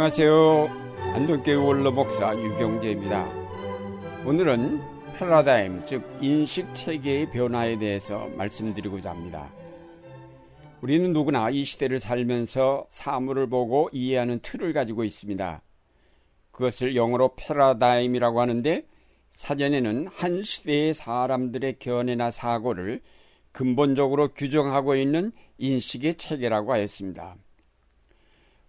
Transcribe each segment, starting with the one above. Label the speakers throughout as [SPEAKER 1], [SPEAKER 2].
[SPEAKER 1] 안녕하세요. 안동교회 원로 목사 유경재입니다. 오늘은 패러다임, 즉 인식 체계의 변화에 대해서 말씀드리고자 합니다. 우리는 누구나 이 시대를 살면서 사물을 보고 이해하는 틀을 가지고 있습니다. 그것을 영어로 패러다임이라고 하는데 사전에는 한 시대의 사람들의 견해나 사고를 근본적으로 규정하고 있는 인식의 체계라고 하였습니다.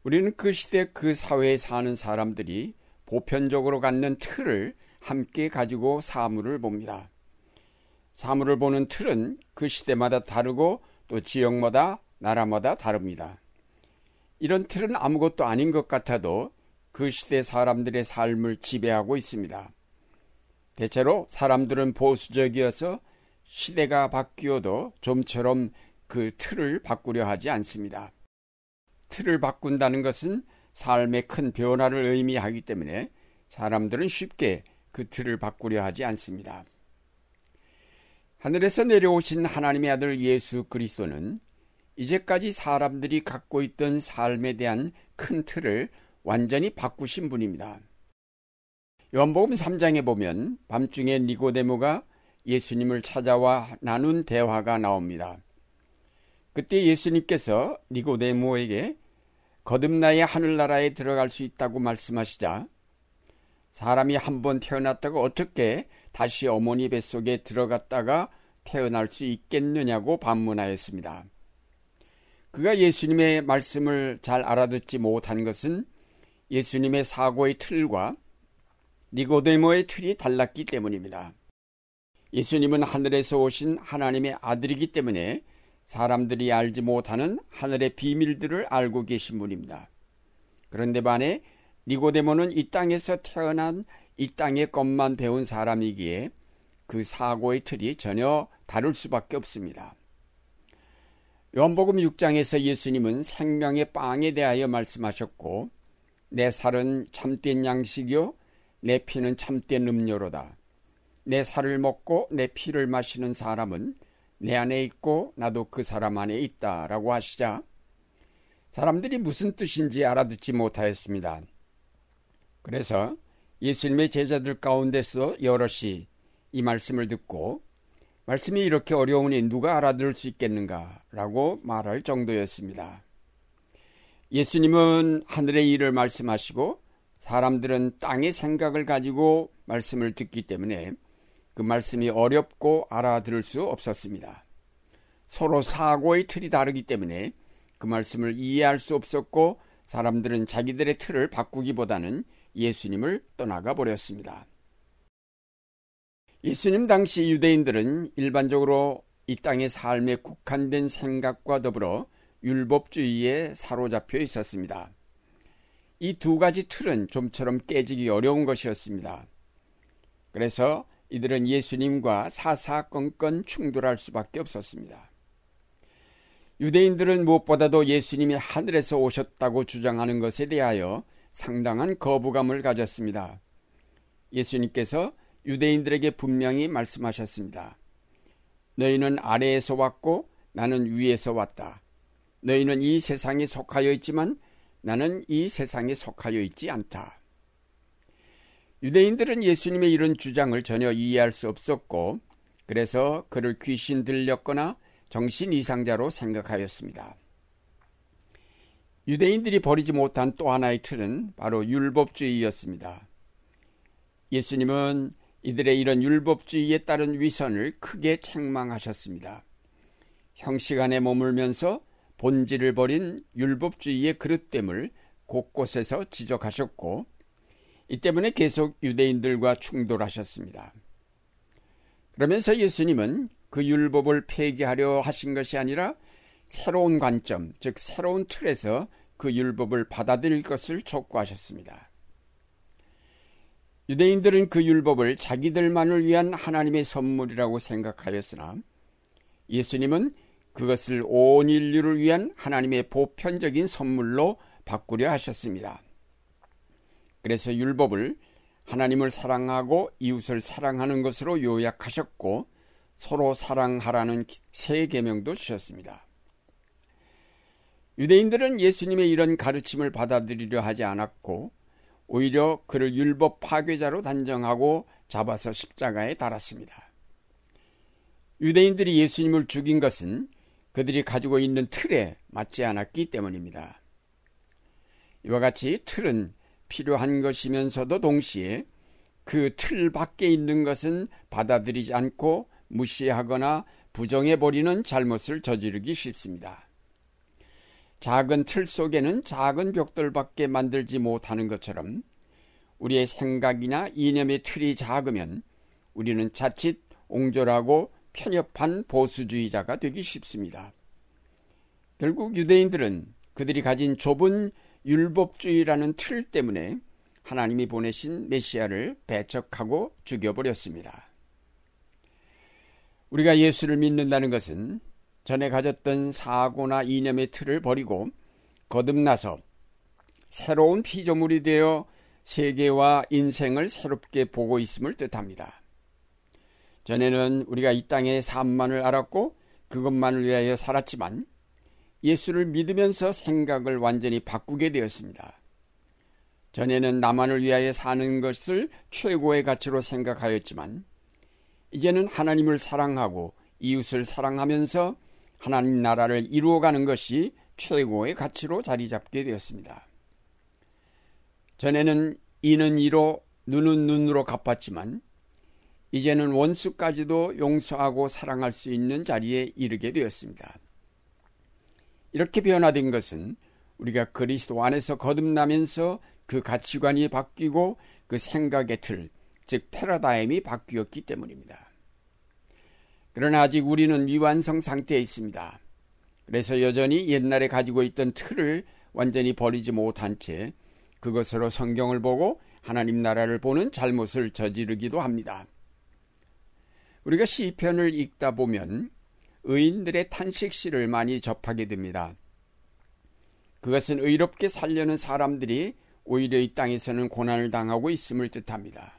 [SPEAKER 1] 우리는 그 시대 그 사회에 사는 사람들이 보편적으로 갖는 틀을 함께 가지고 사물을 봅니다. 사물을 보는 틀은 그 시대마다 다르고 또 지역마다 나라마다 다릅니다. 이런 틀은 아무것도 아닌 것 같아도 그 시대 사람들의 삶을 지배하고 있습니다. 대체로 사람들은 보수적이어서 시대가 바뀌어도 좀처럼 그 틀을 바꾸려 하지 않습니다. 틀을 바꾼다는 것은 삶의 큰 변화를 의미하기 때문에 사람들은 쉽게 그 틀을 바꾸려 하지 않습니다. 하늘에서 내려오신 하나님의 아들 예수 그리스도는 이제까지 사람들이 갖고 있던 삶에 대한 큰 틀을 완전히 바꾸신 분입니다. 요한복음 3장에 보면 밤중에 니고데모가 예수님을 찾아와 나눈 대화가 나옵니다. 그때 예수님께서 니고데모에게 거듭나야 하늘나라에 들어갈 수 있다고 말씀하시자 사람이 한 번 태어났다고 어떻게 다시 어머니 뱃속에 들어갔다가 태어날 수 있겠느냐고 반문하였습니다. 그가 예수님의 말씀을 잘 알아듣지 못한 것은 예수님의 사고의 틀과 니고데모의 틀이 달랐기 때문입니다. 예수님은 하늘에서 오신 하나님의 아들이기 때문에 사람들이 알지 못하는 하늘의 비밀들을 알고 계신 분입니다. 그런데 반해 니고데모는 이 땅에서 태어난 이 땅의 것만 배운 사람이기에 그 사고의 틀이 전혀 다를 수밖에 없습니다. 요한복음 6장에서 예수님은 생명의 빵에 대하여 말씀하셨고 내 살은 참된 양식이요 내 피는 참된 음료로다. 내 살을 먹고 내 피를 마시는 사람은 내 안에 있고 나도 그 사람 안에 있다라고 하시자 사람들이 무슨 뜻인지 알아듣지 못하였습니다. 그래서 예수님의 제자들 가운데서 여럿이 이 말씀을 듣고 말씀이 이렇게 어려우니 누가 알아들을 수 있겠는가라고 말할 정도였습니다. 예수님은 하늘의 일을 말씀하시고 사람들은 땅의 생각을 가지고 말씀을 듣기 때문에 그 말씀이 어렵고 알아들을 수 없었습니다. 서로 사고의 틀이 다르기 때문에 그 말씀을 이해할 수 없었고 사람들은 자기들의 틀을 바꾸기보다는 예수님을 떠나가 버렸습니다. 예수님 당시 유대인들은 일반적으로 이 땅의 삶에 국한된 생각과 더불어 율법주의에 사로잡혀 있었습니다. 이 두 가지 틀은 좀처럼 깨지기 어려운 것이었습니다. 그래서 이들은 예수님과 사사건건 충돌할 수밖에 없었습니다. 유대인들은 무엇보다도 예수님이 하늘에서 오셨다고 주장하는 것에 대하여 상당한 거부감을 가졌습니다. 예수님께서 유대인들에게 분명히 말씀하셨습니다. 너희는 아래에서 왔고 나는 위에서 왔다. 너희는 이 세상에 속하여 있지만 나는 이 세상에 속하여 있지 않다. 유대인들은 예수님의 이런 주장을 전혀 이해할 수 없었고 그래서 그를 귀신 들렸거나 정신 이상자로 생각하였습니다. 유대인들이 버리지 못한 또 하나의 틀은 바로 율법주의였습니다. 예수님은 이들의 이런 율법주의에 따른 위선을 크게 책망하셨습니다. 형식 안에 머물면서 본질을 버린 율법주의의 그릇됨을 곳곳에서 지적하셨고 이 때문에 계속 유대인들과 충돌하셨습니다. 그러면서 예수님은 그 율법을 폐기하려 하신 것이 아니라 새로운 관점, 즉 새로운 틀에서 그 율법을 받아들일 것을 촉구하셨습니다. 유대인들은 그 율법을 자기들만을 위한 하나님의 선물이라고 생각하였으나 예수님은 그것을 온 인류를 위한 하나님의 보편적인 선물로 바꾸려 하셨습니다. 그래서 율법을 하나님을 사랑하고 이웃을 사랑하는 것으로 요약하셨고 서로 사랑하라는 세 계명도 주셨습니다. 유대인들은 예수님의 이런 가르침을 받아들이려 하지 않았고 오히려 그를 율법 파괴자로 단정하고 잡아서 십자가에 달았습니다. 유대인들이 예수님을 죽인 것은 그들이 가지고 있는 틀에 맞지 않았기 때문입니다. 이와 같이 틀은 필요한 것이면서도 동시에 그 틀 밖에 있는 것은 받아들이지 않고 무시하거나 부정해버리는 잘못을 저지르기 쉽습니다. 작은 틀 속에는 작은 벽돌밖에 만들지 못하는 것처럼 우리의 생각이나 이념의 틀이 작으면 우리는 자칫 옹졸하고 편협한 보수주의자가 되기 쉽습니다. 결국 유대인들은 그들이 가진 좁은 율법주의라는 틀 때문에 하나님이 보내신 메시아를 배척하고 죽여버렸습니다. 우리가 예수를 믿는다는 것은 전에 가졌던 사고나 이념의 틀을 버리고 거듭나서 새로운 피조물이 되어 세계와 인생을 새롭게 보고 있음을 뜻합니다. 전에는 우리가 이 땅의 삶만을 알았고 그것만을 위하여 살았지만 예수를 믿으면서 생각을 완전히 바꾸게 되었습니다. 전에는 나만을 위하여 사는 것을 최고의 가치로 생각하였지만 이제는 하나님을 사랑하고 이웃을 사랑하면서 하나님 나라를 이루어가는 것이 최고의 가치로 자리 잡게 되었습니다. 전에는 이는 이로 눈은 눈으로 갚았지만 이제는 원수까지도 용서하고 사랑할 수 있는 자리에 이르게 되었습니다. 이렇게 변화된 것은 우리가 그리스도 안에서 거듭나면서 그 가치관이 바뀌고 그 생각의 틀, 즉 패러다임이 바뀌었기 때문입니다. 그러나 아직 우리는 미완성 상태에 있습니다. 그래서 여전히 옛날에 가지고 있던 틀을 완전히 버리지 못한 채 그것으로 성경을 보고 하나님 나라를 보는 잘못을 저지르기도 합니다. 우리가 시편을 읽다 보면 의인들의 탄식시를 많이 접하게 됩니다. 그것은 의롭게 살려는 사람들이 오히려 이 땅에서는 고난을 당하고 있음을 뜻합니다.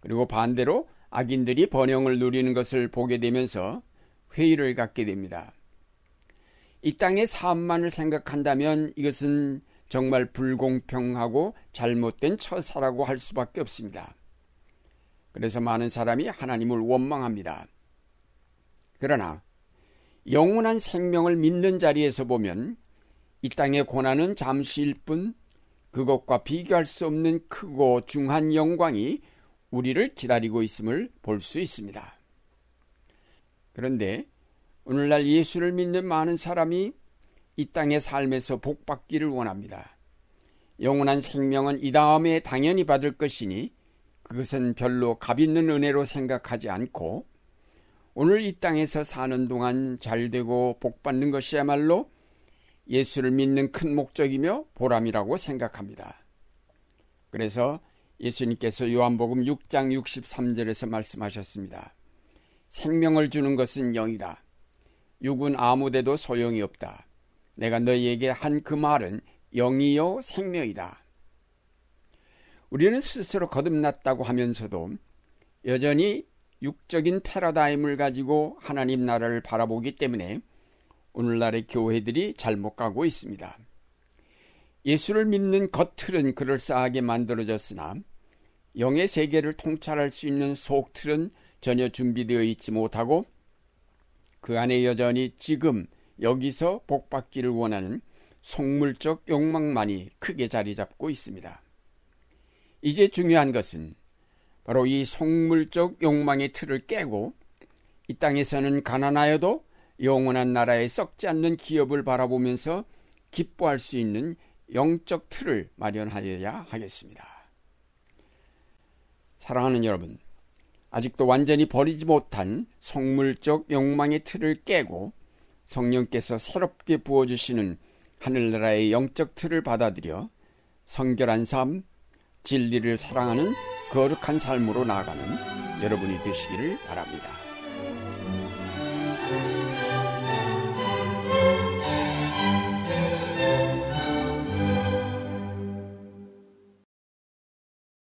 [SPEAKER 1] 그리고 반대로 악인들이 번영을 누리는 것을 보게 되면서 회의를 갖게 됩니다. 이 땅의 삶만을 생각한다면 이것은 정말 불공평하고 잘못된 처사라고 할 수밖에 없습니다. 그래서 많은 사람이 하나님을 원망합니다. 그러나 영원한 생명을 믿는 자리에서 보면 이 땅의 고난은 잠시일 뿐 그것과 비교할 수 없는 크고 중한 영광이 우리를 기다리고 있음을 볼 수 있습니다. 그런데 오늘날 예수를 믿는 많은 사람이 이 땅의 삶에서 복받기를 원합니다. 영원한 생명은 이 다음에 당연히 받을 것이니 그것은 별로 값 있는 은혜로 생각하지 않고 오늘 이 땅에서 사는 동안 잘 되고 복 받는 것이야말로 예수를 믿는 큰 목적이며 보람이라고 생각합니다. 그래서 예수님께서 요한복음 6장 63절에서 말씀하셨습니다. 생명을 주는 것은 영이다. 육은 아무데도 소용이 없다. 내가 너희에게 한 그 말은 영이요 생명이다. 우리는 스스로 거듭났다고 하면서도 여전히 육적인 패러다임을 가지고 하나님 나라를 바라보기 때문에 오늘날의 교회들이 잘못 가고 있습니다. 예수를 믿는 겉틀은 그럴싸하게 만들어졌으나 영의 세계를 통찰할 수 있는 속틀은 전혀 준비되어 있지 못하고 그 안에 여전히 지금 여기서 복받기를 원하는 속물적 욕망만이 크게 자리 잡고 있습니다. 이제 중요한 것은 바로 이 속물적 욕망의 틀을 깨고 이 땅에서는 가난하여도 영원한 나라에 썩지 않는 기업을 바라보면서 기뻐할 수 있는 영적 틀을 마련하여야 하겠습니다. 사랑하는 여러분, 아직도 완전히 버리지 못한 속물적 욕망의 틀을 깨고 성령께서 새롭게 부어주시는 하늘나라의 영적 틀을 받아들여 성결한 삶, 진리를 사랑하는 거룩한 삶으로 나아가는 여러분이 되시기를 바랍니다.